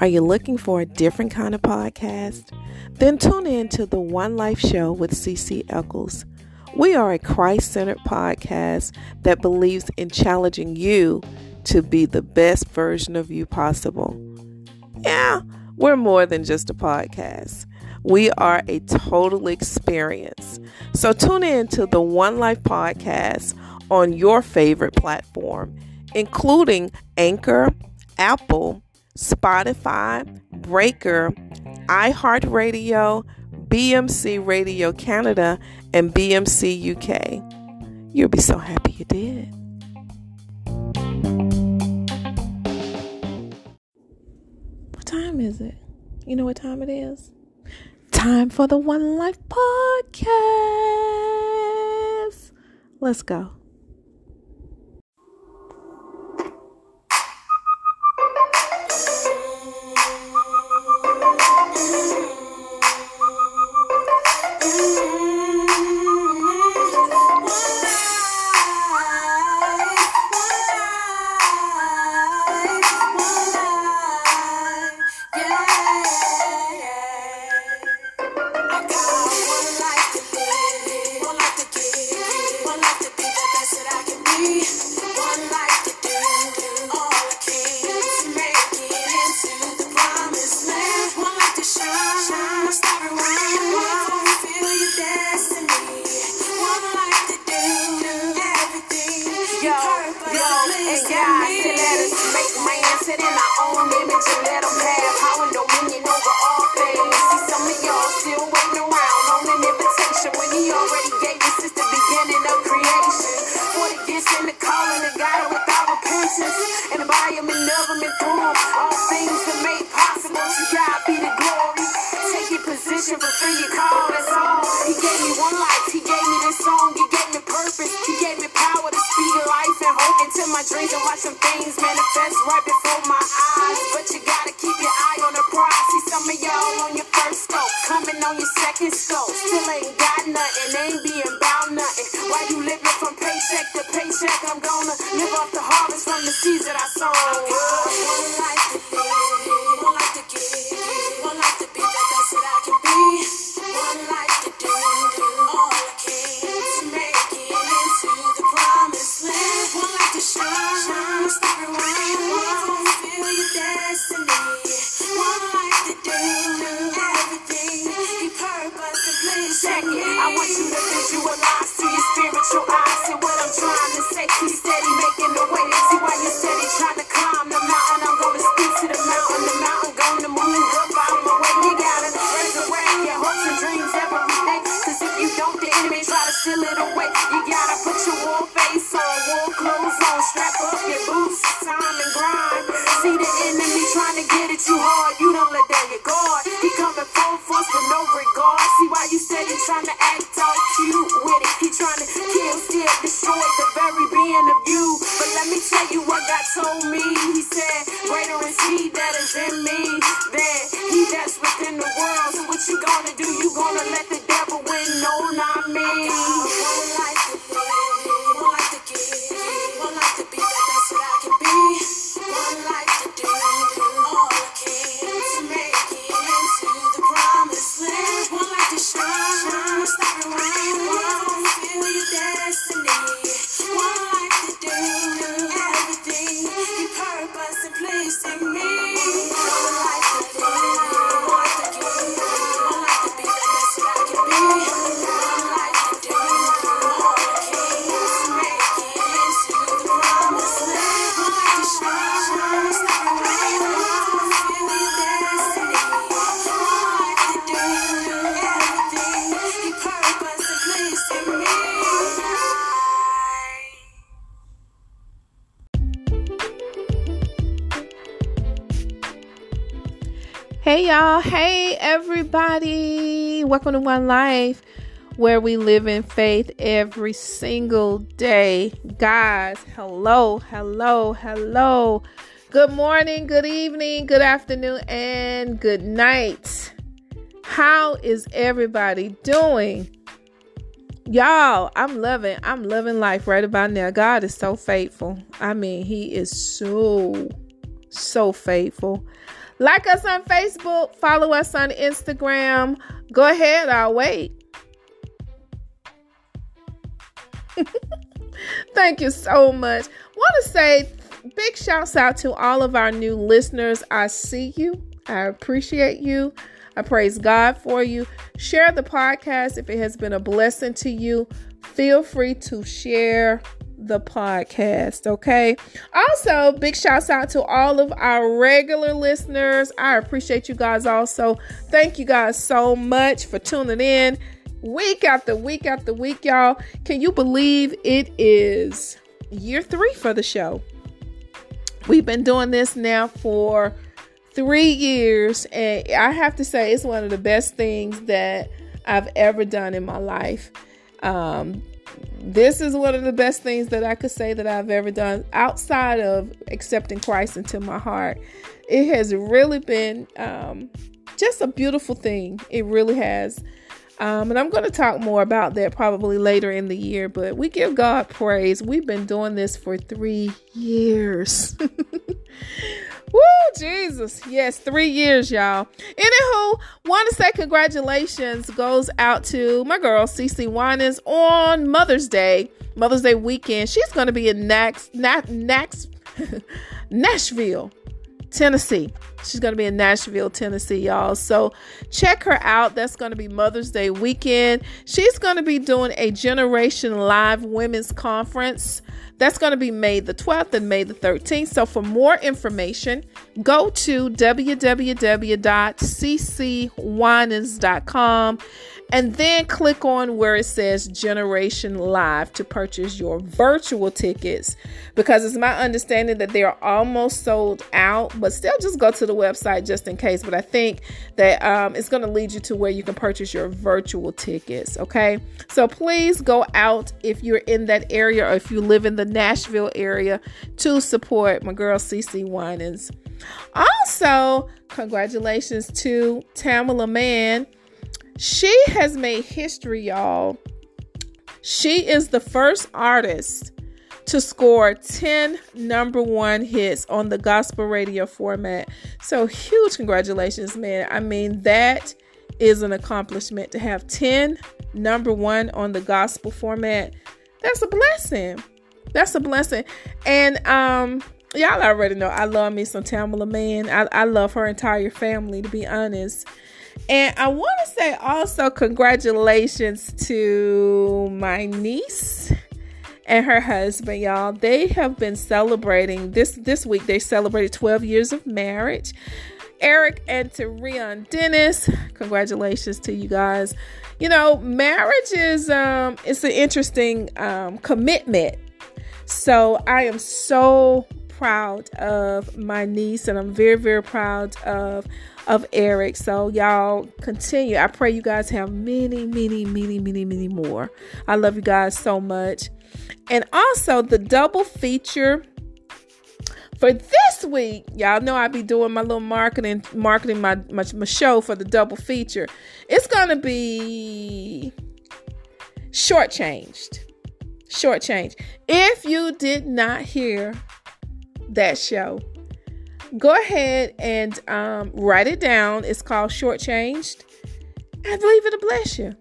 Are you looking for a different kind of podcast? Then tune in to the One Life Show with CC Eccles. We are a Christ centered podcast that believes in challenging you to be the best version of you possible. Yeah, we're more than just a podcast. We are a total experience. So tune in to the One Life podcast on your favorite platform, including Anchor, Apple, Spotify, Breaker, iHeartRadio, BMC Radio Canada, and BMC UK. You'll be so happy you did. What time is it? You know what time it is? Time for the One Life Podcast. Let's go. Welcome to One Life, where we live in faith every single day. Guys, hello, hello, hello. Good morning, good evening, good afternoon, and good night. How is everybody doing? Y'all, I'm loving, I'm loving life right about now. God is so faithful. I mean, He is so, so faithful. Like us on Facebook, follow us on Instagram. Go ahead, I'll wait. Thank you so much. Want to say big shouts out to all of our new listeners. I see you. I appreciate you. I praise God for you. Share the podcast if it has been a blessing to you. Feel free to share the podcast, okay? Also, big shouts out to all of our regular listeners. I appreciate you guys also. Thank you guys so much for tuning in week after week after week, y'all. Can you believe it is year three for the show? We've been doing this now for three years, and I have to say, it's one of the best things that I've ever done in my life. Um, this is one of the best things that I could say that I've ever done outside of accepting Christ into my heart. It has really been um, just a beautiful thing. It really has. Um, and I'm going to talk more about that probably later in the year, but we give God praise. We've been doing this for three years. Woo, Jesus. Yes, three years, y'all. Anywho, want to say congratulations goes out to my girl, CeCe Winans, on Mother's Day, Mother's Day weekend. She's going to be in Nax, Nax, Nashville Tennessee. She's going to be in Nashville, Tennessee, y'all. So check her out. That's going to be Mother's Day weekend. She's going to be doing a Generation Live Women's Conference. That's going to be May the 12th and May the 13th. So for more information, go to www.ccwinans.com and then click on where it says Generation Live to purchase your virtual tickets because it's my understanding that they are almost sold out, but still just go to the website just in case. But I think that um, it's going to lead you to where you can purchase your virtual tickets. Okay, so please go out if you're in that area or if you live in the Nashville area to support my girl CeCe Winans. Also, congratulations to Tamela Mann she has made history, y'all. She is the first artist to score 10 number one hits on the gospel radio format. So, huge congratulations, man. I mean, that is an accomplishment to have 10 number one on the gospel format. That's a blessing. That's a blessing. And, um, y'all already know I love me some Tamela Mann. I, I love her entire family, to be honest. And I want to say also congratulations to my niece and her husband, y'all. They have been celebrating this this week. They celebrated 12 years of marriage. Eric and Terion Dennis, congratulations to you guys. You know, marriage is um it's an interesting um commitment. So I am so proud of my niece and I'm very, very proud of of Eric. So y'all continue. I pray you guys have many, many, many, many, many more. I love you guys so much. And also the double feature for this week, y'all know I be doing my little marketing, marketing my, my, my show for the double feature. It's gonna be shortchanged. Shortchanged. If you did not hear that show. Go ahead and um, write it down. It's called Shortchanged. I believe it'll bless you.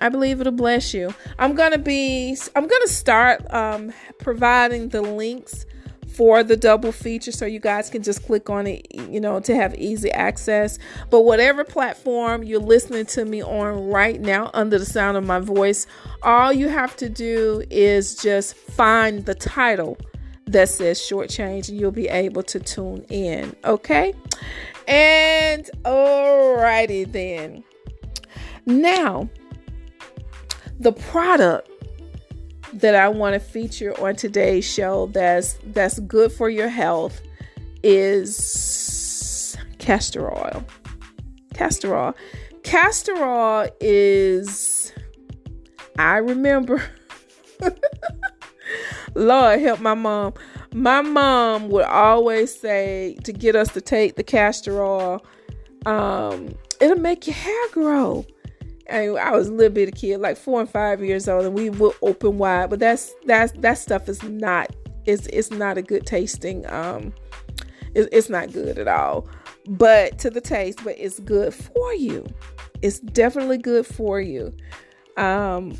I believe it'll bless you. I'm gonna be. I'm gonna start um, providing the links for the double feature so you guys can just click on it, you know, to have easy access. But whatever platform you're listening to me on right now, under the sound of my voice, all you have to do is just find the title that says shortchange and you'll be able to tune in. Okay. And alrighty then. Now, the product that I want to feature on today's show that's that's good for your health is castor oil. Castor oil. Castor oil is I remember Lord help my mom. My mom would always say to get us to take the castor oil. Um, it'll make your hair grow. And I was a little bit of kid, like four and five years old, and we would open wide. But that's that's that stuff is not it's it's not a good tasting. Um, it, it's not good at all. But to the taste, but it's good for you. It's definitely good for you. Um,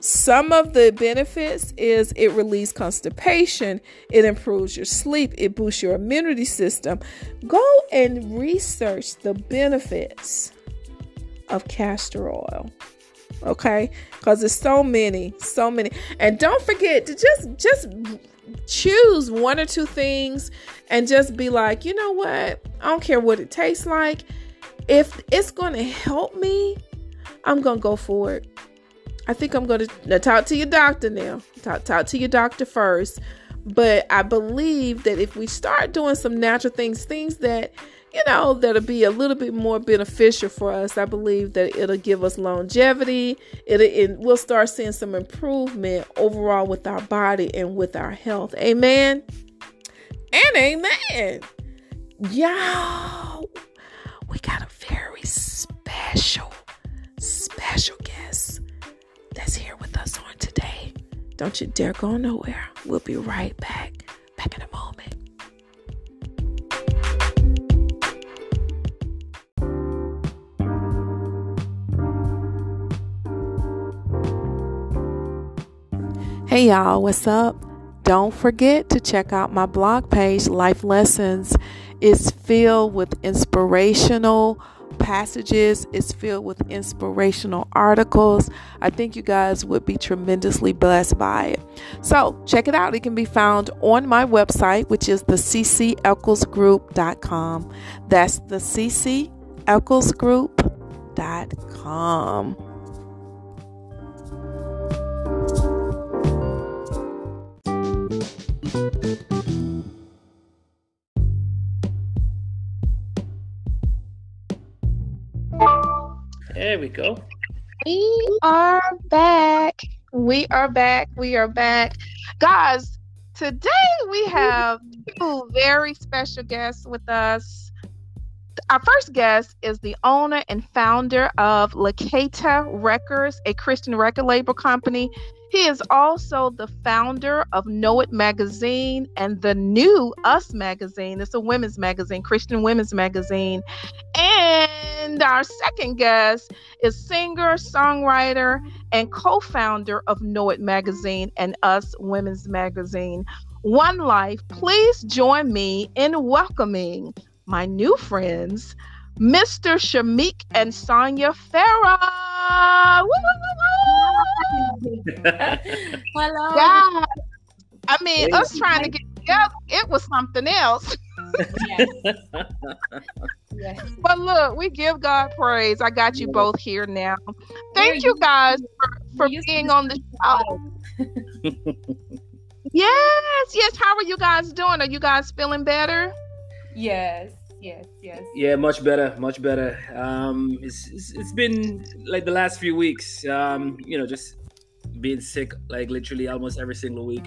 some of the benefits is it relieves constipation, it improves your sleep, it boosts your immunity system. Go and research the benefits of castor oil. Okay? Cuz there's so many, so many. And don't forget to just just choose one or two things and just be like, "You know what? I don't care what it tastes like. If it's going to help me, I'm going to go for it." I think I'm going to talk to your doctor now. Talk, talk to your doctor first. But I believe that if we start doing some natural things, things that, you know, that'll be a little bit more beneficial for us, I believe that it'll give us longevity. It'll, it, we'll start seeing some improvement overall with our body and with our health. Amen. And amen. Y'all, we got a very special, special guest that's here with us on today. Don't you dare go nowhere. We'll be right back. Back in a moment. Hey y'all, what's up? Don't forget to check out my blog page, Life Lessons. It's filled with inspirational passages. It's filled with inspirational articles. I think you guys would be tremendously blessed by it. So check it out. It can be found on my website, which is the ccecklesgroup.com. That's the ccecklesgroup.com. There we go. We are back. We are back. We are back. Guys, today we have two very special guests with us. Our first guest is the owner and founder of Licata Records, a Christian record label company he is also the founder of Know It magazine and the new Us magazine. It's a women's magazine, Christian women's magazine. And our second guest is singer, songwriter, and co founder of Know It magazine and Us women's magazine. One Life, please join me in welcoming my new friends, Mr. Shamik and Sonia Farrah. Hello. Yeah. I mean, us trying to get together, it was something else. yes. yes. But look, we give God praise. I got you both here now. Thank you guys for, for being on the show. yes, yes. How are you guys doing? Are you guys feeling better? Yes yes, yes. Yeah, much better, much better. Um, it's, it's, it's been like the last few weeks. Um, you know, just being sick, like literally almost every single week.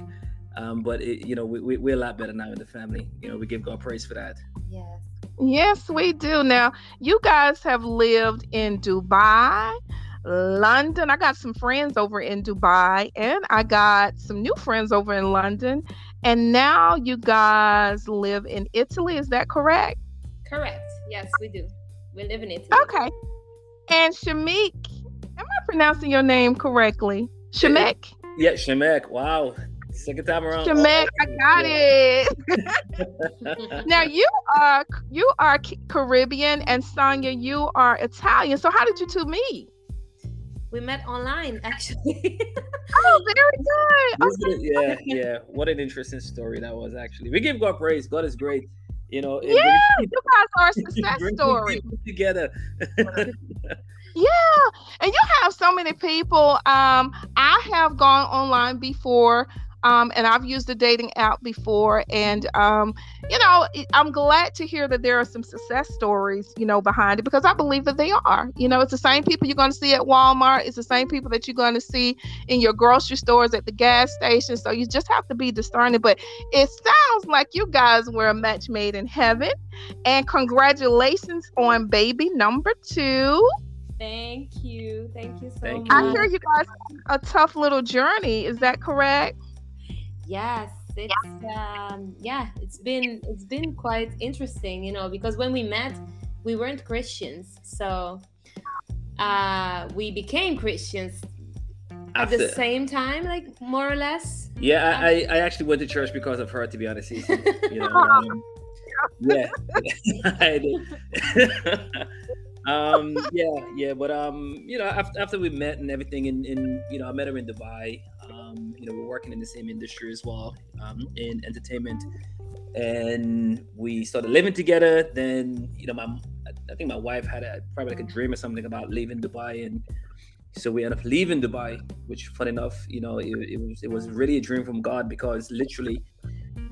Um, but it, you know, we, we we're a lot better now in the family. You know, we give God praise for that. Yes. Yes, we do. Now, you guys have lived in Dubai, London. I got some friends over in Dubai, and I got some new friends over in London. And now you guys live in Italy. Is that correct? Correct. Yes, we do. We live in Italy. Okay. And Shamik, am I pronouncing your name correctly? Shamek? Yeah, Shamek. Wow. Second time around. Shamek, I got it. now you are you are Caribbean and Sonia, you are Italian. So how did you two meet? We met online, actually. oh, very good. Okay. Yeah, yeah. What an interesting story that was. Actually, we give God praise. God is great. You know, yeah, you guys are a success story together. Yeah, and you have so many people. Um, I have gone online before um, and I've used the dating app before. And, um, you know, I'm glad to hear that there are some success stories, you know, behind it because I believe that they are. You know, it's the same people you're going to see at Walmart, it's the same people that you're going to see in your grocery stores, at the gas station. So you just have to be discerning. But it sounds like you guys were a match made in heaven. And congratulations on baby number two. Thank you. Thank you so Thank much. you. I hear you guys a tough little journey. Is that correct? Yes, it's um yeah, it's been it's been quite interesting, you know, because when we met, we weren't Christians. So uh we became Christians at the same time, like more or less. yeah, I, I I actually went to church because of her. To be honest, Cece. you know. Um, yeah, I did. um, yeah, yeah, but um, you know, after, after we met and everything, and, and you know, I met her in Dubai. Um, you know, we're working in the same industry as well, um, in entertainment, and we started living together. Then, you know, my I think my wife had a probably like a dream or something about leaving Dubai, and so we ended up leaving Dubai. Which, fun enough, you know, it, it was it was really a dream from God because literally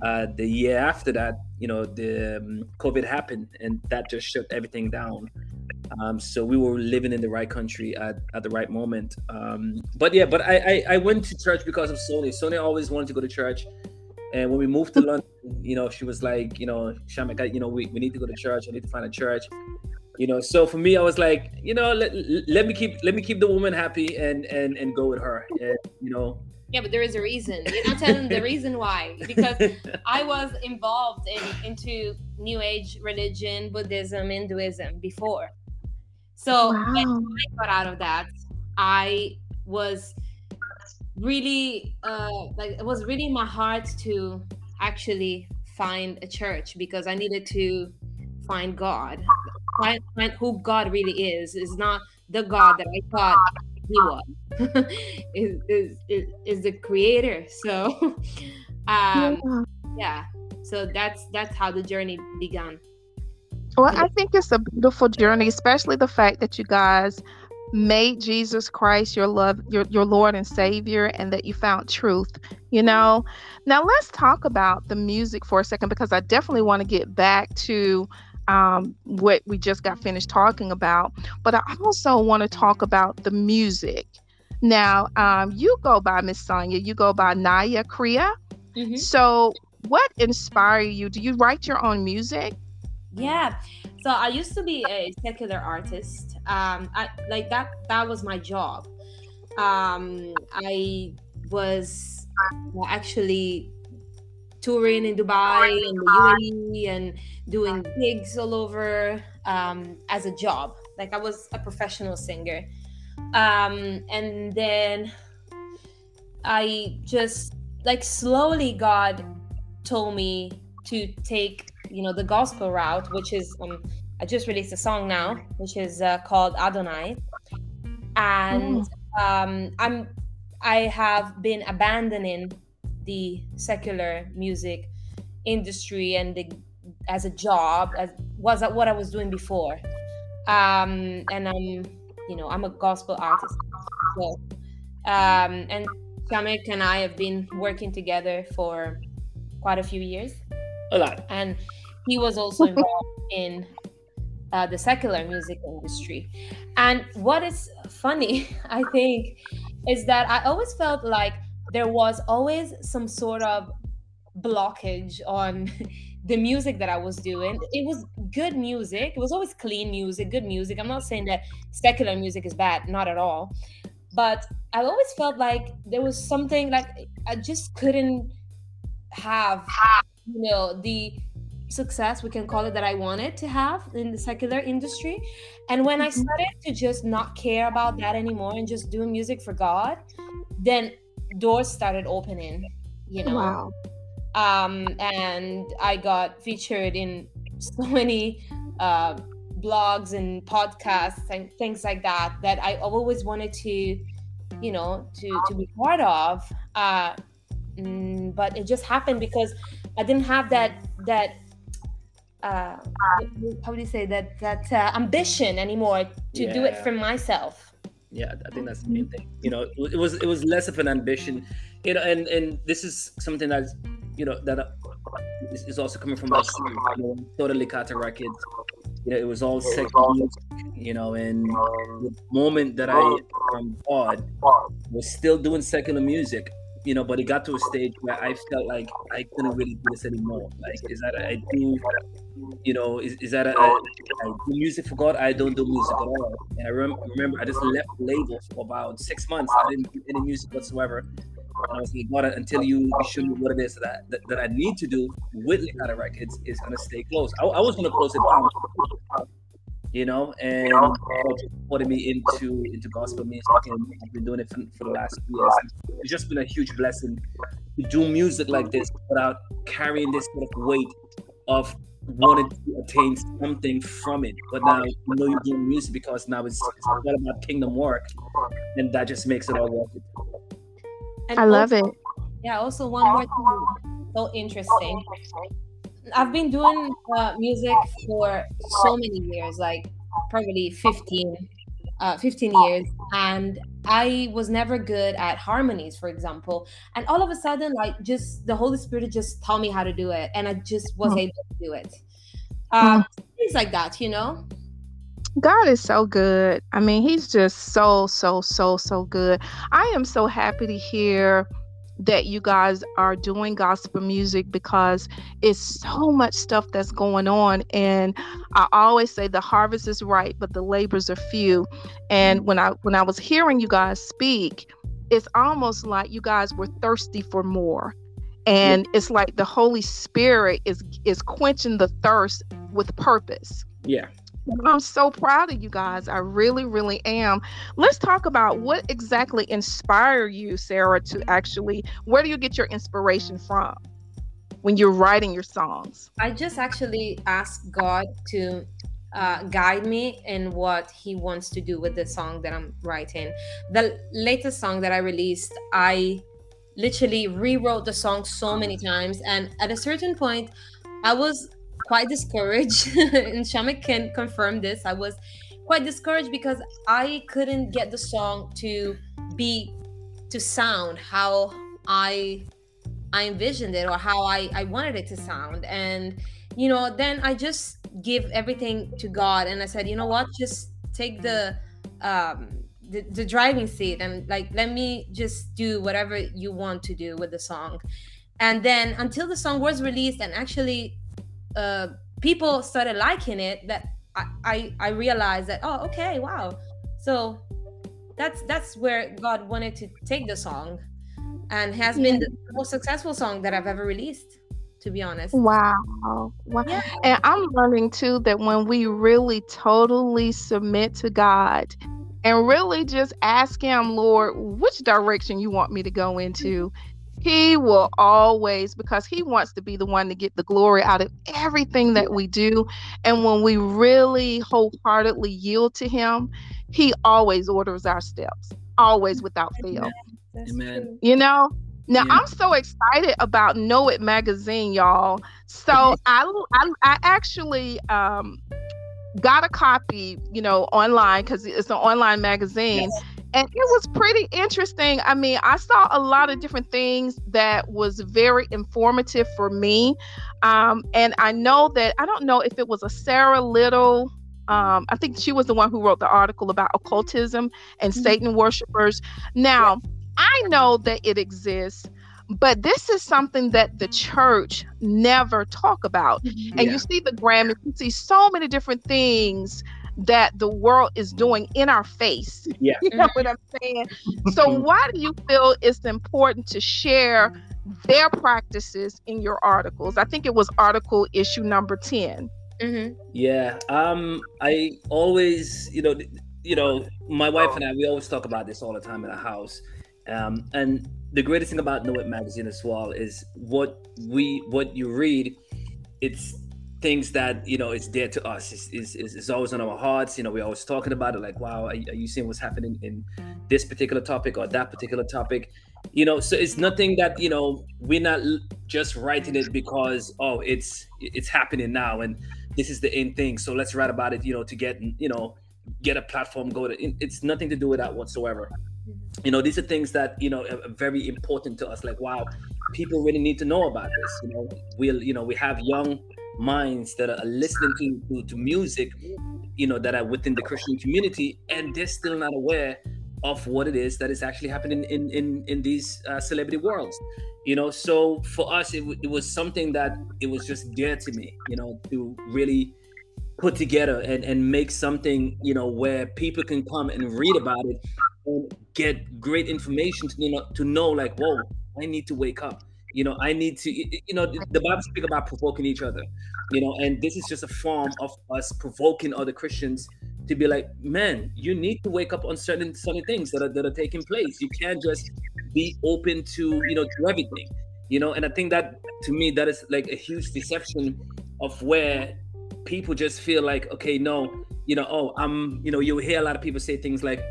uh, the year after that, you know, the um, COVID happened, and that just shut everything down. Um, so we were living in the right country at, at the right moment. Um, but yeah, but I, I I went to church because of Sonia. Sonia always wanted to go to church, and when we moved to London, you know, she was like, you know, Shamek, I- you know, we, we need to go to church. I need to find a church. You know, so for me, I was like, you know, let, let me keep let me keep the woman happy and and and go with her. And you know, Yeah, but there is a reason. You're not telling the reason why. Because I was involved in into New Age religion, Buddhism, Hinduism before. So when I got out of that, I was really uh like it was really in my heart to actually find a church because I needed to find God. Find, find who God really is. Is not the God that I thought he was. is, is is is the creator. So um Yeah. yeah. So that's that's how the journey began. Well, I think it's a beautiful journey, especially the fact that you guys made Jesus Christ your love, your your Lord and Savior, and that you found truth. You know. Now let's talk about the music for a second because I definitely want to get back to um, what we just got finished talking about, but I also want to talk about the music. Now, um, you go by Miss Sonia, you go by Naya Kriya. Mhm. So, what inspired you? Do you write your own music? Yeah. So I used to be a secular artist. Um, I like that. That was my job. Um, I was actually touring in Dubai and the UAE and doing gigs all over um, as a job. Like I was a professional singer. Um, and then I just like slowly God told me to take you know the gospel route which is um i just released a song now which is uh, called adonai. And um i'm i have been abandoning the secular music industry and the as a job as was what i was doing before. Um and i'm you know i'm a gospel artist. So um and Shamek and i have been working together for quite a few years. A lot. and he was also involved in uh, the secular music industry. And what is funny, I think, is that I always felt like there was always some sort of blockage on the music that I was doing. It was good music, it was always clean music, good music. I'm not saying that secular music is bad, not at all. But I always felt like there was something like I just couldn't have you know the success we can call it that i wanted to have in the secular industry and when i Mhm. started to just not care about that anymore and just do music for god then doors started opening you know Wow. um and i got featured in so many uh blogs and podcasts and things like that that i always wanted to you know to to be part of uh mm, but it just happened because i didn't have that that uh how would you say that that uh, ambition anymore to do it for myself Yeah, I think that's the main thing. You know, it was it was less of an ambition, you know, and and this is something that's you know that uh, is, also coming from my you know, totally Kata records. You know, it was all secular, you know, and the moment that I from God was still doing secular music, you know, but it got to a stage where I felt like I couldn't really do this anymore. Like, is that I do, you know, is, is that I do music for God? I don't do music at all. And I rem- remember I just left the label for about six months. I didn't do any music whatsoever. And I was like, God, until you show me what it is that, that, that I need to do with Licata Records is going to stay closed. I, I was going to close it down you know, and putting me into into gospel music, and I've been doing it for, for the last years. It's just been a huge blessing to do music like this without carrying this sort of weight of wanting to attain something from it. But now you know you're doing music because now it's, it's all about kingdom work, and that just makes it all worth it. And I love also, it. Yeah. Also, one more thing, so interesting I've been doing uh, music for so many years, like probably 15, uh, 15 years, and I was never good at harmonies, for example. And all of a sudden, like just the Holy Spirit just taught me how to do it, and I just was mm-hmm. able to do it. Um, mm-hmm. Things like that, you know. God is so good. I mean, He's just so, so, so, so good. I am so happy to hear that you guys are doing gospel music because it's so much stuff that's going on. And i always say the harvest is right but the labors are few. And when i when i was hearing you guys speak it's almost like you guys were thirsty for more. And yeah. it's like the holy spirit is is quenching the thirst with purpose. Yeah I'm so proud of you guys. I really, really am. Let's talk about what exactly inspired you, Sarah, to actually, where do you get your inspiration from when you're writing your songs? I just actually ask God to uh, guide me in what He wants to do with the song that I'm writing. The latest song that I released, I literally rewrote the song so many times. And at a certain point, I was quite discouraged, and Shamek can confirm this. I was quite discouraged because I couldn't get the song to be to sound how I I envisioned it or how I, I wanted it to sound. And you know, then I just give everything to God and I said, you know what, just take the um the, the driving seat and like let me just do whatever you want to do with the song. And then until the song was released and actually uh, people started liking it that I, I i realized that oh okay wow. So that's that's where god wanted to take the song and has yeah. been the most successful song that i've ever released to be honest. Wow. Wow. Yeah. and i'm learning too that when we really totally submit to god and really just ask him lord which direction you want me to go into he will always, because He wants to be the one to get the glory out of everything that we do. And when we really wholeheartedly yield to Him, He always orders our steps, always without fail. Amen. You know? Now yeah. I'm so excited about Know It magazine, y'all. So I, I, I actually um, got a copy, you know, online because it's an online magazine. Yes and it was pretty interesting. I mean, I saw a lot of different things that was very informative for me. Um, and I know that I don't know if it was a Sarah Little. Um, I think she was the one who wrote the article about occultism and mm-hmm. Satan worshipers. Now, yeah. I know that it exists, but this is something that the church never talk about. Mm-hmm. And yeah. you see the Grammy, you see so many different things that the world is doing in our face. Yeah. You know what I'm saying? So why do you feel it's important to share their practices in your articles? I think it was article issue number 10. Mm-hmm. Yeah. Um, I always, you know, you know, my wife and I, we always talk about this all the time in the house. Um, and the greatest thing about Know It magazine as well is what we what you read, it's things that you know it's dear to us is is, is, always on our hearts. You know we're always talking about it like wow are, are, you seeing what's happening in this particular topic or that particular topic? You know so it's nothing that you know we're not just writing it because oh it's it's happening now and this is the end thing. So let's write about it you know to get you know get a platform go to it's nothing to do with that whatsoever. Mm-hmm. You know these are things that you know are very important to us like wow people really need to know about this. You know we'll you know we have young minds that are listening to, to, to music, you know, that are within the Christian community, and they're still not aware of what it is that is actually happening in in in these uh, celebrity worlds you know? So for us it, w- it was something that it was just dear to me you know to really put together and and make something you know where people can come and read about it and get great information to you know to know like whoa i need to wake up you know i need to you know the bible speak about provoking each other you know and this is just a form of us provoking other christians to be like man you need to wake up on certain certain things that are that are taking place you can't just be open to you know to everything you know and i think that to me that is like a huge deception of where people just feel like okay no you know oh i'm you know you'll hear a lot of people say things like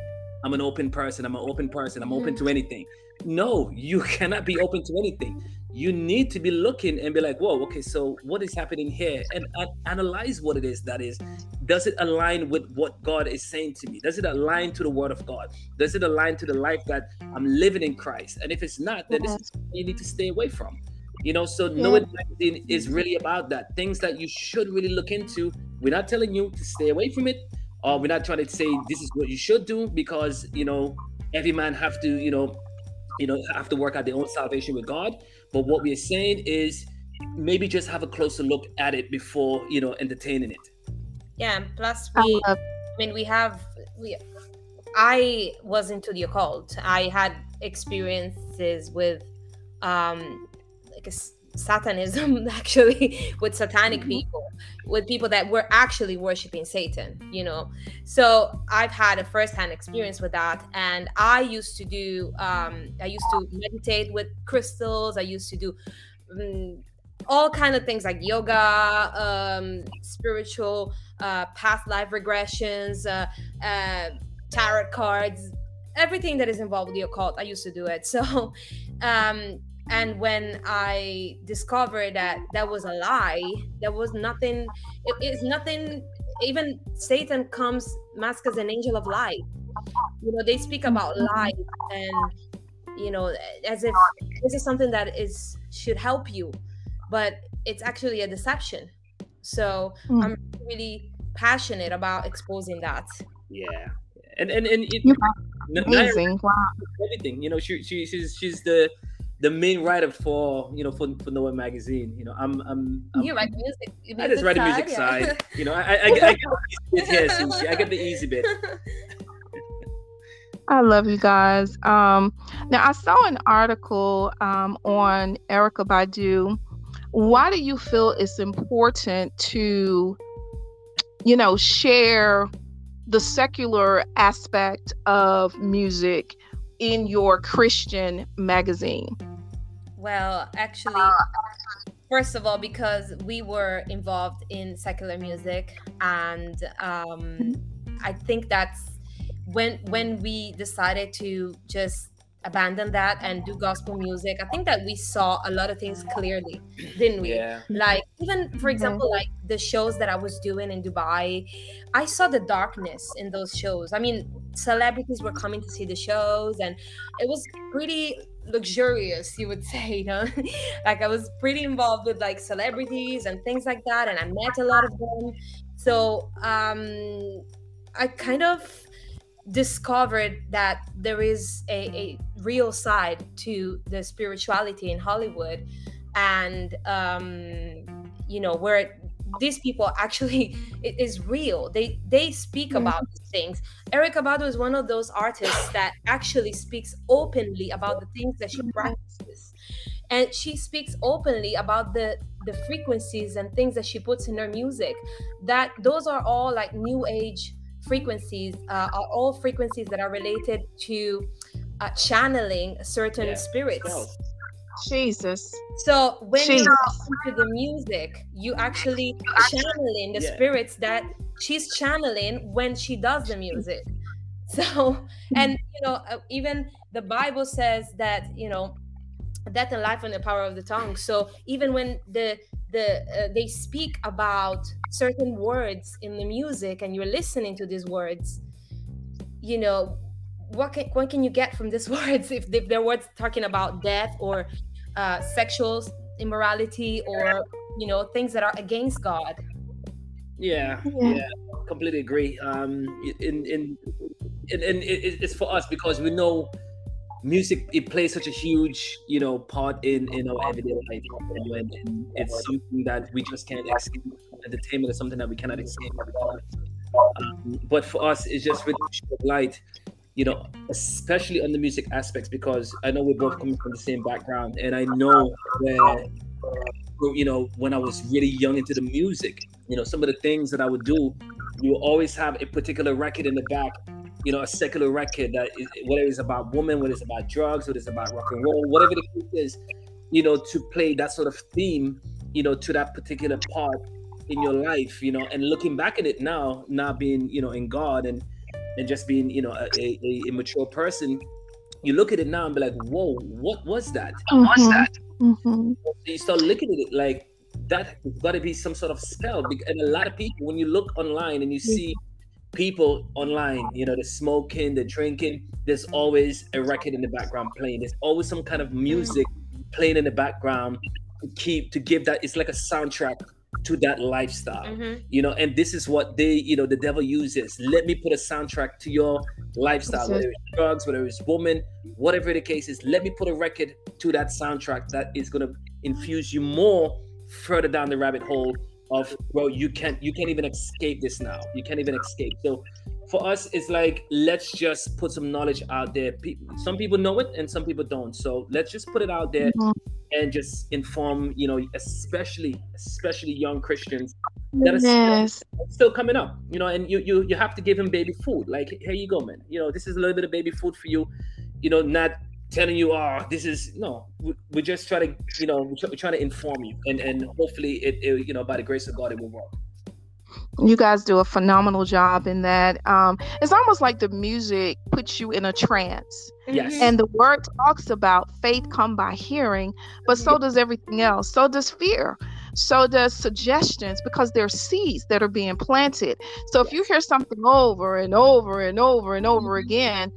i'm an open person i'm an open person i'm open to mm-hmm. anything no you cannot be open to anything. You need to be looking and be like whoa okay so what is happening here? And uh, analyze what it is that is. Does it align with what god is saying to me? Does it align to the word of god? Does it align to the life that i'm living in christ? And if it's not then this is you need to stay away from. You know so yeah. Know It magazine is really about that things that you should really look into. We're not telling you to stay away from it or we're not trying to say this is what you should do because you know every man have to you know you know have to work out their own salvation with god. But what we're saying is maybe just have a closer look at it before you know entertaining it. Yeah and plus we i mean we have we i was into the occult. I had experiences with um like a satanism actually with satanic mm-hmm. people with people that were actually worshiping satan you know so i've had a first-hand experience with that and i used to do um i used to meditate with crystals i used to do um, all kind of things like yoga um spiritual uh past life regressions uh, uh tarot cards everything that is involved with the occult i used to do it so um and when i discovered that that was a lie there was nothing it, it's nothing even satan comes masked as an angel of light you know they speak about mm-hmm. light and you know as if this is something that is should help you but it's actually a deception so mm. i'm really passionate about exposing that yeah and and, and it, amazing wow. everything you know she, she she's she's the the main writer for you know for, for Know It magazine. You know, I'm I'm, I'm you write music. I just write the music yeah. side. You know, I I, I, I get the easy bit here, I get the easy bit. I love you guys. Um, now I saw an article um, on Erykah Badu. Why do you feel it's important to, you know, share the secular aspect of music in your Christian magazine? Well, actually, first of all, because we were involved in secular music, and um, I think that's when when we decided to just abandon that and do gospel music i think that we saw a lot of things clearly didn't we yeah. like even for mm-hmm. example like the shows that i was doing in dubai i saw the darkness in those shows i mean celebrities were coming to see the shows and it was pretty luxurious you would say you know? Like i was pretty involved with like celebrities and things like that and i met a lot of them. So um i kind of discovered that there is a, a real side to the spirituality in hollywood and um you know where these people actually it is real they they speak mm-hmm. about these things erykah badu is one of those artists that actually speaks openly about the things that she mm-hmm. practices and she speaks openly about the the frequencies and things that she puts in her music that those are all like new age frequencies uh, are all frequencies that are related to uh, channeling certain yeah. spirits Jesus. So when Jesus. you listen to the music, you actually channeling the yeah. spirits that she's channeling when she does the music. So, and you know, uh, even the Bible says that you know, death and life and the power of the tongue. So even when the the uh, they speak about certain words in the music, and you're listening to these words, you know, what can what can you get from these words if, if they're words talking about death or uh, sexual immorality or you know things that are against God. Yeah, yeah, yeah completely agree. Um, in in and, and it, it's for us because we know music it plays such a huge you know part in in our everyday life and, and it's something that we just can't escape entertainment is something that we cannot escape um, but for us it's just really light you know especially on the music aspects because i know we're both coming from the same background and i know where you know when i was really young into the music you know some of the things that i would do you always have a particular record in the back you know, a secular record that is, whether it's about women, whether it's about drugs, whether it's about rock and roll, whatever the case is, you know, to play that sort of theme, you know, to that particular part in your life, you know, and looking back at it now, not being, you know, in God and and just being, you know, a, a, a immature person, you look at it now and be like, whoa, what was that? Mm-hmm. What's that? Mm-hmm. you start looking at it like that got to be some sort of spell. And a lot of people, when you look online and you see people online, you know, they're smoking, they're drinking, there's always a record in the background playing. There's always some kind of music playing in the background to keep to give that it's like a soundtrack to that lifestyle. Mm-hmm. You know, and this is what they, you know, the devil uses. Let me put a soundtrack to your lifestyle, whether it's drugs, whether it's woman, whatever the case is, let me put a record to that soundtrack that is gonna infuse you more further down the rabbit hole of bro you can't you can't even escape this now you can't even escape so for us it's like let's just put some knowledge out there some people know it and some people don't so let's just put it out there mm-hmm. And just inform you know especially especially young christians that are yes. still, still coming up you know and you you you have to give him baby food like here you go man you know this is a little bit of baby food for you you know not telling you, oh, this is no. We, we just try to, you know, we're, trying to inform you, and and hopefully it, it, you know, by the grace of God, it will work. You guys do a phenomenal job in that. Um, it's almost like the music puts you in a trance. Yes. And the word talks about faith come by hearing, but so does everything else. So does fear. So does suggestions because there are seeds that are being planted. So if you hear something over and over and over and over mm-hmm. again,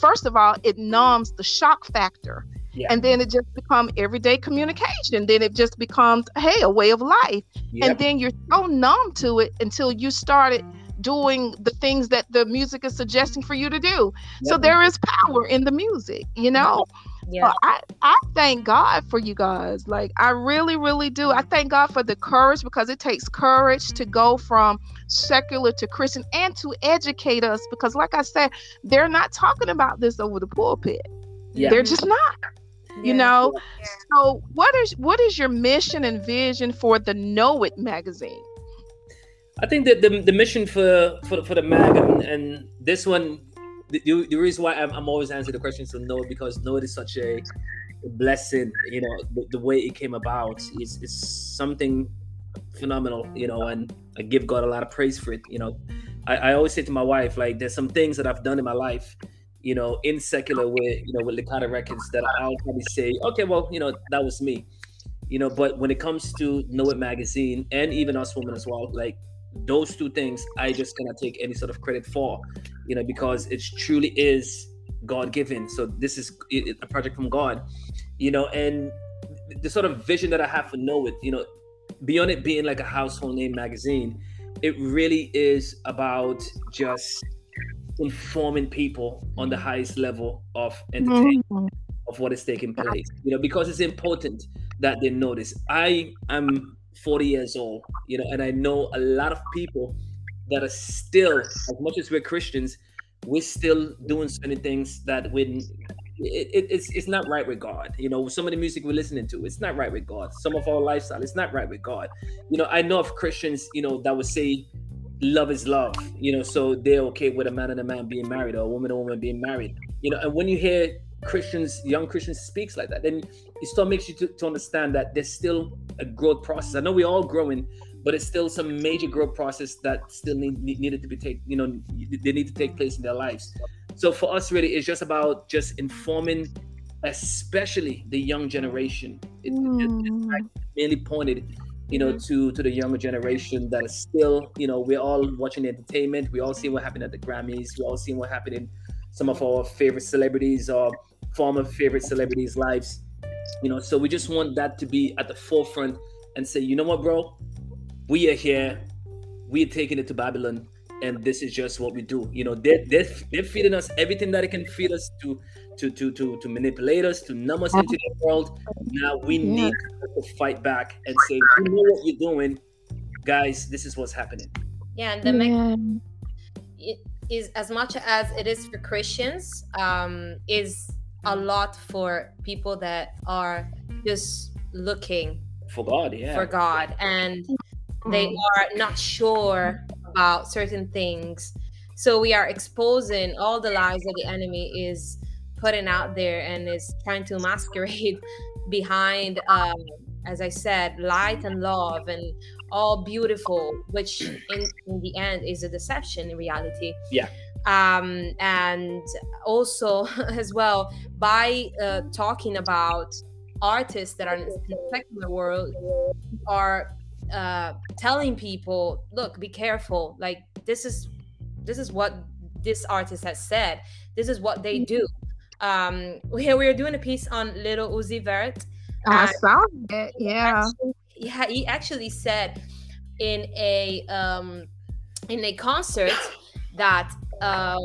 first of all, it numbs the shock factor. Yeah. And then it just becomes everyday communication. Then it just becomes, hey, a way of life. Yep. And then you're so numb to it until you started doing the things that the music is suggesting for you to do. Yep. So there is power in the music, you know? Yeah. I, I thank God for you guys. Like I really, really do. I thank God for the courage because it takes courage to go from secular to Christian and to educate us because like I said, they're not talking about this over the pulpit. Yeah. They're just not. You know? Yeah. So what is what is your mission and vision for the Know It magazine? I think that the, the mission for, for for the mag and, and this one the, the, reason why I'm, I'm always answering the questions to know because know it is such a, a blessing you know the, the, way it came about is is something phenomenal you know and I give God a lot of praise for it you know I, I always say to my wife like there's some things that I've done in my life you know in secular with you know with the kind of records that I'll probably say okay well you know that was me you know but when it comes to know it magazine and even us women as well like those two things I just cannot take any sort of credit for, you know, because it truly is God given. So this is a project from God, you know, and the sort of vision that I have for Know It, you know, beyond it being like a household name magazine, it really is about just informing people on the highest level of entertainment mm-hmm. of what is taking place, you know, because it's important that they notice. I am 40 years old, you know, and I know a lot of people that are still, as much as we're Christians, we're still doing certain things that when it, it, it's it's not right with God. You know, some of the music we're listening to, it's not right with God. Some of our lifestyle, it's not right with God. You know, I know of Christians, you know, that would say love is love, you know, so they're okay with a man and a man being married or a woman and a woman being married. You know, and when you hear Christians, young Christians speaks like that, then it still makes you to, to understand that there's still a growth process. I know we're all growing, but it's still some major growth process that still need, needed to be take, you know, they need to take place in their lives. So for us, really, it's just about just informing, especially the young generation. It, mm. it, mainly pointed, you know, to to the younger generation that is still, you know, we're all watching entertainment. We all see what happened at the Grammys. We all see what happened in some of our favorite celebrities or former favorite celebrities' lives. You know, so we just want that to be at the forefront and say, you know what, bro, we are here, we are taking it to Babylon, and this is just what we do. You know, they're, they're, they're feeding us everything that it can feed us to to to to to manipulate us, to numb us into the world. Now we need to fight back and say, you know what you're doing, guys. This is what's happening. Yeah, and the yeah. it is as much as it is for Christians, um, is a lot for people that are just looking for God, yeah, for God, and they are not sure about certain things. So we are exposing all the lies that the enemy is putting out there and is trying to masquerade behind um, as i said light and love and all beautiful which in, in the end is a deception in reality yeah um, and also as well by uh, talking about artists that are in the secular world are uh, telling people look be careful like this is this is what this artist has said this is what they do um we, we are doing a piece on Lil Uzi Vert. I saw it. Yeah. Actually, yeah, he actually said in a um in a concert that uh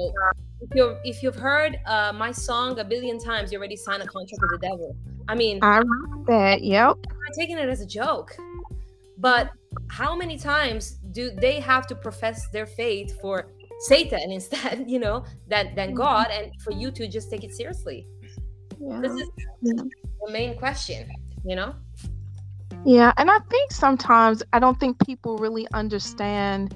if you if you've heard uh my song a billion times, you already signed a contract with the devil. I mean I read that, yep. I'm taking it as a joke. But how many times do they have to profess their faith for Satan instead, you know, than than mm-hmm. God, and for you to just take it seriously. Yeah. This is yeah. the main question, you know. Yeah, and I think sometimes I don't think people really understand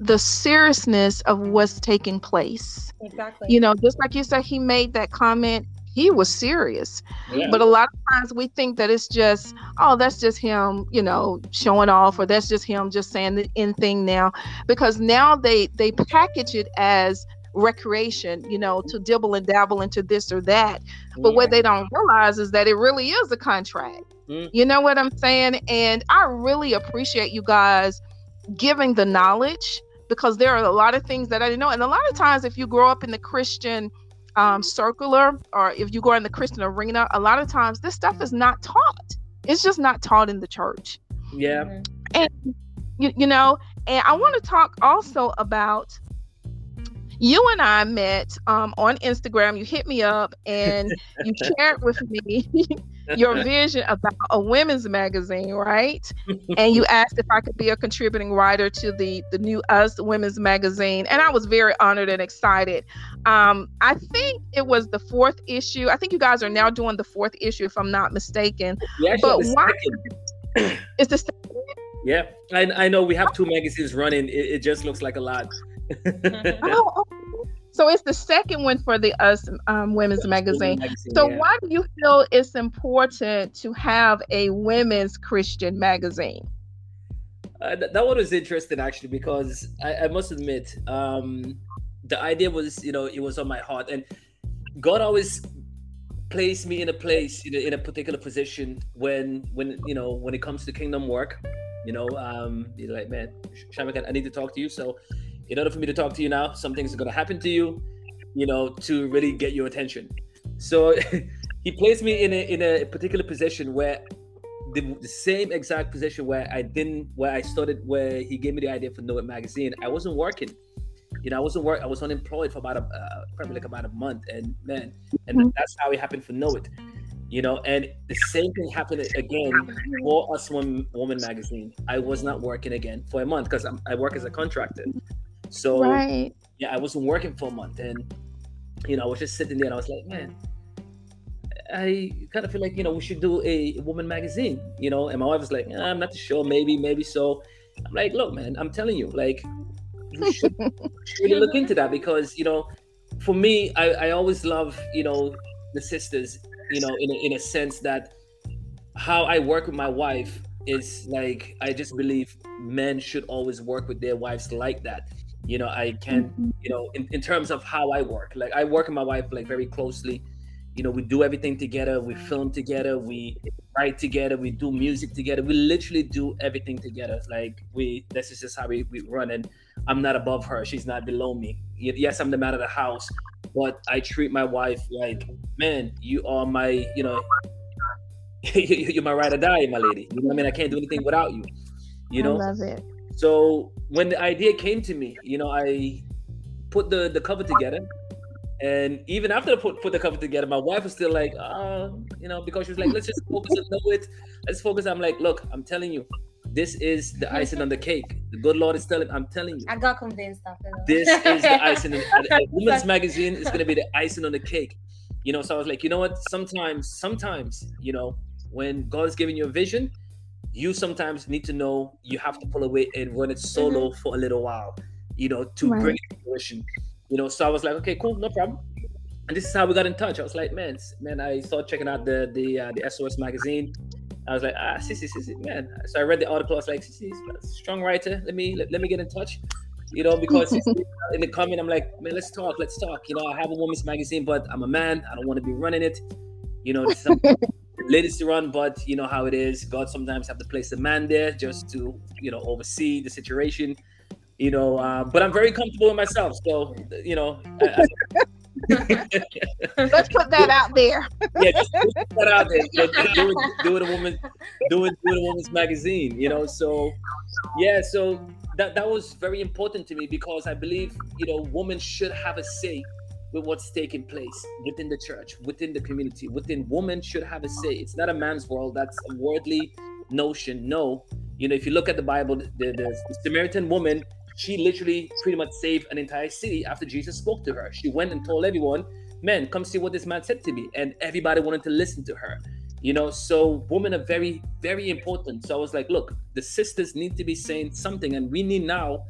the seriousness of what's taking place. Exactly. You know, just like you said, he made that comment he was serious. Yeah. But a lot of times we think that it's just, oh, that's just him, you know, showing off, or that's just him just saying the end thing now, because now they they package it as recreation, you know, to dibble and dabble into this or that. But yeah. what they don't realize is that it really is a contract. Mm. You know what I'm saying? And I really appreciate you guys giving the knowledge because there are a lot of things that I didn't know. And a lot of times, if you grow up in the Christian um, circular or if you go in the Christian arena, a lot of times this stuff is not taught. It's just not taught in the church. Yeah. Mm-hmm. And you, you know, and I want to talk also about you and I met um, on Instagram. You hit me up and you shared with me your vision about a women's magazine, right? and you asked if I could be a contributing writer to the the new Us Women's magazine, and I was very honored and excited. Um, I think it was the fourth issue. I think you guys are now doing the fourth issue, if I'm not mistaken. Yeah, but why? It's the second. Yeah, I, I know we have two magazines running. It, it just looks like a lot. oh, oh, so it's the second one for the Us um, Women's Magazine. magazine. So yeah. why do you feel it's important to have a women's Christian magazine? Uh, th- that one was interesting actually because I, I must admit um, the idea was you know it was on my heart and God always placed me in a place in a, in a particular position when when you know when it comes to kingdom work you know um like man Shamek, I need to talk to you so in order for me to talk to you now, some things are going to happen to you, you know, to really get your attention. So he placed me in a in a particular position where the, the, same exact position where I didn't where I started where he gave me the idea for Know It magazine. I wasn't working. You know, I wasn't work. I was unemployed for about a uh, probably like about a month, and man, and mm-hmm. that's how it happened for Know It. You know, and the same thing happened again for Us Woman, Woman magazine. I was not working again for a month because I work as a contractor. So right. yeah, I wasn't working for a month, and you know, I was just sitting there, and I was like, man, I kind of feel like you know we should do a woman magazine, you know. And my wife was like, I'm not too sure, maybe, maybe so. I'm like, look, man, I'm telling you, like, you should really look into that because you know, for me, I, I always love you know the sisters, you know, in a, in a sense that how I work with my wife is like I just believe men should always work with their wives like that you know i can mm-hmm. you know in, in terms of how i work like i work with my wife like very closely. You know we do everything together we film together we write together we do music together we literally do everything together. Like we this is just how we, we run and i'm not above her she's not below me. Yes i'm the man of the house but i treat my wife like man you are my you know you're my ride or die my lady. You know what i mean? I can't do anything without you. You know? I love it So when the idea came to me, you know, I put the the cover together, and even after I put put the cover together, my wife was still like, uh, you know, because she was like, let's just focus on know it. Let's focus. I'm like, look, I'm telling you, this is the icing on the cake. The good Lord is telling. I'm telling you. I got convinced after that. This is the icing. On, a, a women's magazine is gonna be the icing on the cake. You know, so I was like, you know what? Sometimes, sometimes, you know, when God is giving you a vision, you sometimes need to know you have to pull away and run it solo mm-hmm. for a little while, you know, to right. bring it to fruition. You know, so I was like, okay, cool, no problem. And this is how we got in touch. I was like, man, man, I started checking out the the uh, the SOS magazine. I was like, ah, Sissy, Sissy, man. So I read the article. I was like, Sissy, strong writer. Let me let, let me get in touch. You know, because in the comment, I'm like, man, let's talk, let's talk. You know, I have a woman's magazine, but I'm a man. I don't want to be running it. You know, ladies to run, but you know how it is. God sometimes have to place a man there just to you know oversee the situation. You know, uh, but I'm very comfortable with myself. So you know, I, I, Let's put that out there. yeah, just put that out there. You know, do, it, do it a woman, do it, do it a woman's magazine. You know, so yeah, so that that was very important to me because I believe you know women should have a say with what's taking place within the church, within the community, within women should have a say. It's not a man's world. That's a worldly notion. No, you know, if you look at the Bible, the, the, Samaritan woman she literally pretty much saved an entire city after Jesus spoke to her. She went and told everyone, "Men, come see what this man said to me," and everybody wanted to listen to her. You know, so women are very, very important. So I was like, look, the sisters need to be saying something, and we need now.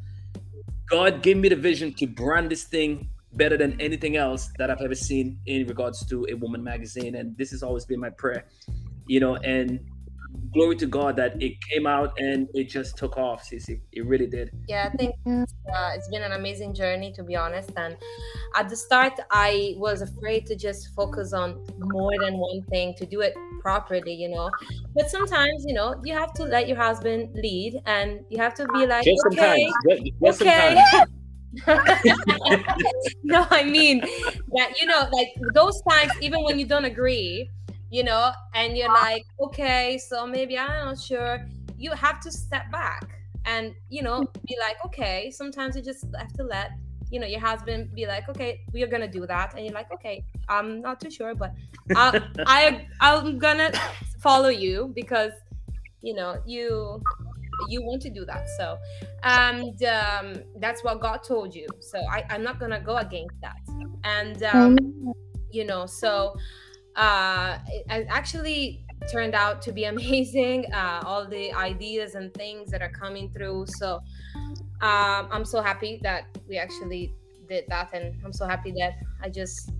God gave me the vision to brand this thing better than anything else that I've ever seen in regards to a woman magazine, and this has always been my prayer. You know, and glory to God that it came out and it just took off, Cece. It really did. Yeah, I think uh, it's been an amazing journey, to be honest. And at the start, I was afraid to just focus on more than one thing to do it properly, you know. But sometimes, you know, you have to let your husband lead and you have to be like, just okay, just, just okay. no, I mean that you know, like those times, even when you don't agree, you know, and you're like, okay, so maybe I'm not sure. You have to step back and, you know, be like, okay, sometimes you just have to let, you know, your husband be like, okay, we're gonna do that, and you're like, okay, I'm not too sure, but I, I I'm gonna follow you because, you know, you you want to do that so and um, that's what god told you so I, i'm not gonna go against that and um, you know so uh, it actually turned out to be amazing. Uh, all the ideas and things that are coming through. So um, I'm so happy that we actually did that, and I'm so happy that I just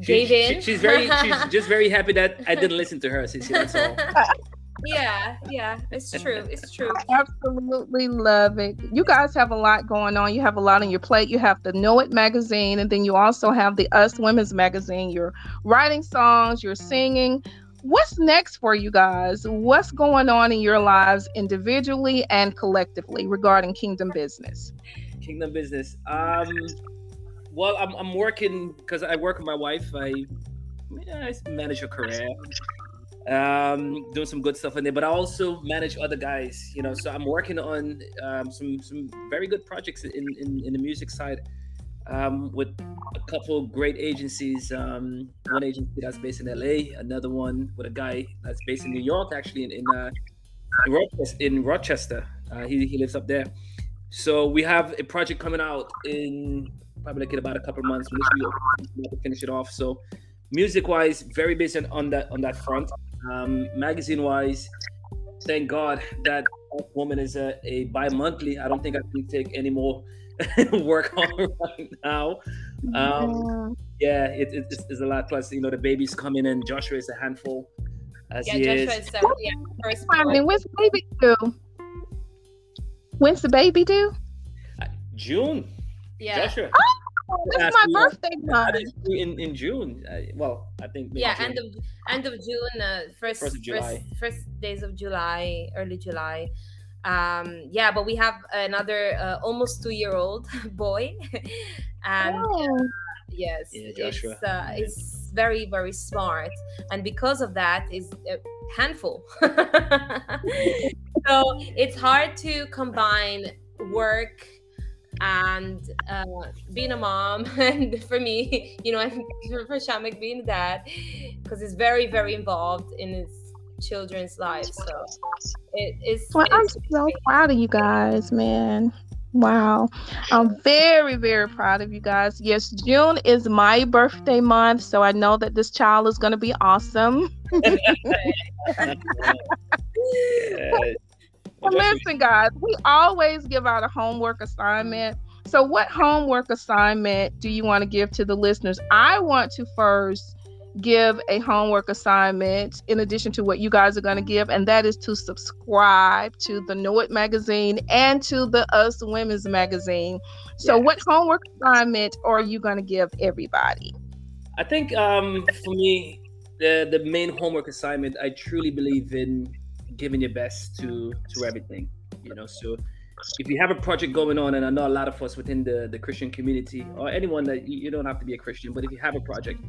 gave she, in. She, she's very, she's just very happy that I didn't listen to her. Since that's all. yeah yeah it's true it's true. I absolutely love it. You guys have a lot going on you have a lot on your plate you have the know it magazine and then you also have the us women's magazine you're writing songs you're singing. What's next for you guys? What's going on in your lives individually and collectively regarding kingdom business? Kingdom business um well i'm, I'm working because i work with my wife i I manage a career um, doing some good stuff in there. But I also manage other guys, you know. So I'm working on um, some some very good projects in in, in the music side um, with a couple great agencies. Um, one agency that's based in LA, another one with a guy that's based in New York, actually in in, uh, in Rochester. In Rochester. Uh, he he lives up there. So we have a project coming out in probably like in about a couple months. We'll to finish it off. So music wise, very busy on that on that front. Um, magazine wise, thank God that woman is a, a bi-monthly. I don't think I can take any more work on right now. Um, yeah, it, it, it's, it's, a lot. Plus, you know, the baby's coming and Joshua is a handful. As yeah, Joshua is. is uh, yeah, first. I mean, when's the baby due? When's the baby due? Uh, June. Yeah. Joshua. Oh! It's my birthday month. In in June. Uh, well, I think. Yeah, June. end of end of June. Uh, first first, of July. First, first days of July, early July. Um, yeah, but we have another uh, almost two year old boy, and oh. yes, yeah, Joshua. It's, uh, it's very very smart, and because of that, is a handful. so it's hard to combine work and uh, being a mom and for me you know and for shamek being a dad because he's very very involved in his children's lives so it is well i'm so proud of you guys man. Wow. I'm very very proud of you guys. Yes june is my birthday month so i know that this child is going to be awesome. Yeah. Well, listen, guys, we always give out a homework assignment. So, what homework assignment do you want to give to the listeners? I want to first give a homework assignment in addition to what you guys are going to give, and that is to subscribe to the Know It magazine and to the Us Women's magazine. So, Yes. what homework assignment are you going to give everybody? I think um, for me, the the main homework assignment, I truly believe in giving your best to to everything. You know, so if you have a project going on, and I know a lot of us within the the Christian community or anyone that you, you don't have to be a Christian, but if you have a project,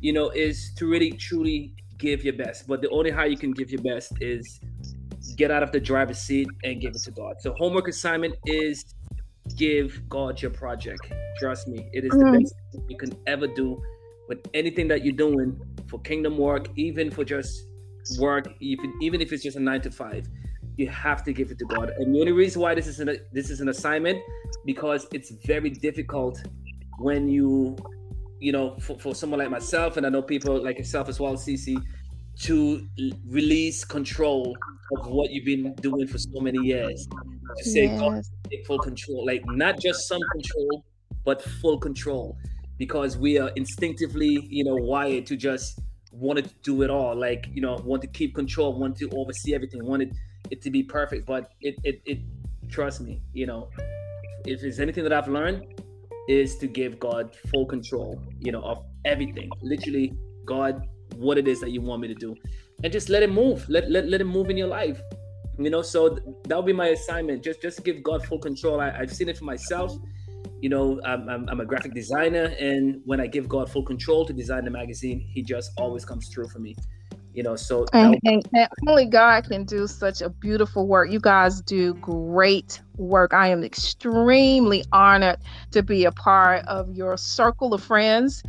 you know, is to really truly give your best. But the only how you can give your best is get out of the driver's seat and give it to God. So homework assignment is give God your project. Trust me, it is the Mm. best you can ever do with anything that you're doing for kingdom work, even for just work, even even if it's just a nine to five. You have to give it to God. And the only reason why this is an this is an assignment because it's very difficult when you you know for, for someone like myself and I know people like yourself as well, CC, to release control of what you've been doing for so many years. To say God take full control, like not just some control, but full control, because we are instinctively, you know, wired to just want to do it all, like you know, want to keep control, want to oversee everything, wanted it, to be perfect. But it, it, it, trust me, you know, if there's anything that I've learned, is to give God full control, you know, of everything. Literally, God, what it is that you want me to do, and just let it move. Let let, let it move in your life you know so th- that would be my assignment just just give god full control I, i've seen it for myself you know I'm, I'm, I'm a graphic designer and when i give god full control to design the magazine he just always comes through for me you know so And, and, and only God can do such a beautiful work. You guys do great work. I am extremely honored to be a part of your circle of friends.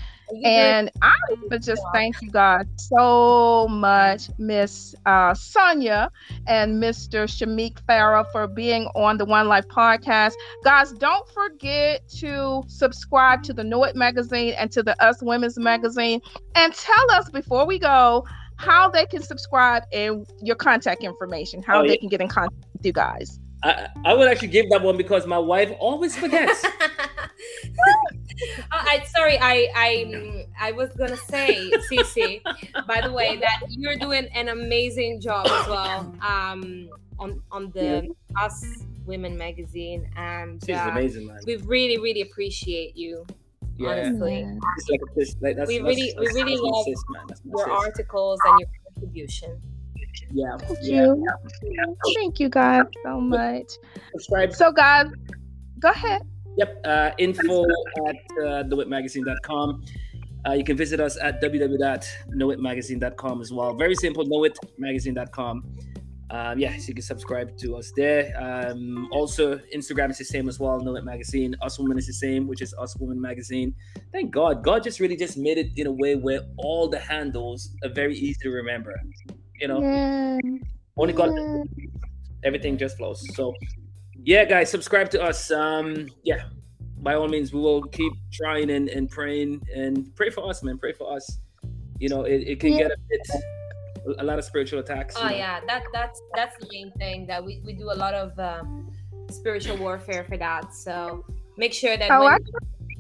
And I would just thank you guys so much, Miss uh, Sonia and Mr. Shamek Farrah, for being on the One Life podcast. Guys, don't forget to subscribe to the Know It magazine and to the Us Women's magazine. And tell us before we go how they can subscribe and your contact information, how Oh, they yeah. can get in contact with you guys. I, I would actually give that one because my wife always forgets Oh, I sorry, I I I was gonna say, Cece, by the way, that you're doing an amazing job as well. Um, on on the Us Women magazine, and she's uh, amazing man we really really appreciate you. Yeah honestly. it's like a sis like that's, We that's- really- we that's- really that's my love sis, man. That's my Your sis. articles and your contribution. yeah Thank yeah you. Thank you guys so much. subscribe So, guys, go ahead. Yep. Uh, info at uh, knowitmagazine.com. Uh, you can visit us at www.knowitmagazine.com as well. Very simple, knowitmagazine.com. Um, yeah, so you can subscribe to us there. Um, also, Instagram is the same as well, Know It Magazine. Us Women is the same, which is Us Women Magazine. Thank God. God just really just made it in a way where all the handles are very easy to remember. You know, Yeah. only God yeah. everything just flows. So, yeah, guys, subscribe to us. Um, yeah, by all means, we will keep trying and, and praying and pray for us, man. Pray for us. You know, it, it can Yeah. get a bit a lot of spiritual attacks. Oh know. yeah, that that's that's the main thing that we, we do a lot of um, spiritual warfare for that. So make sure that Oh, when, I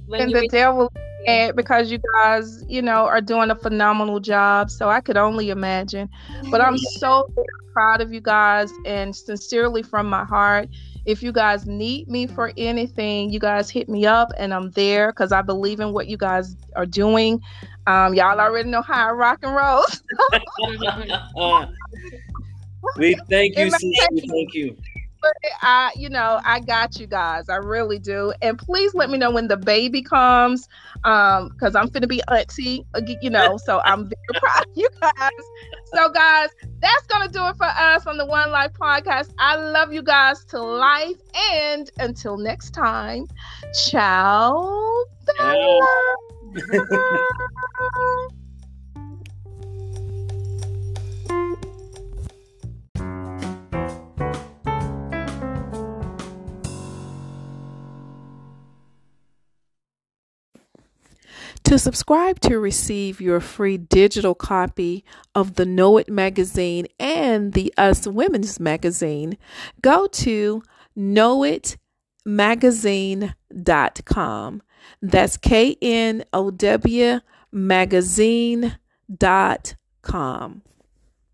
when and you the devil and because you guys, you know, are doing a phenomenal job. So I could only imagine. But I'm so proud of you guys and sincerely from my heart. If you guys need me for anything, you guys hit me up and I'm there because I believe in what you guys are doing. Um, y'all already know how I rock and roll. we thank you, Amen. sis. We thank you. I, you know, I got you guys. I really do. And please let me know when the baby comes, um, because I'm gonna be auntie, uh, you know. So I'm very proud of you guys. So, guys, that's gonna do it for us on the One Life podcast. I love you guys to life, and until next time, ciao. To subscribe to receive your free digital copy of the Know It magazine and the Us Women's magazine, go to knowitmagazine.com. That's K N O W magazine.com.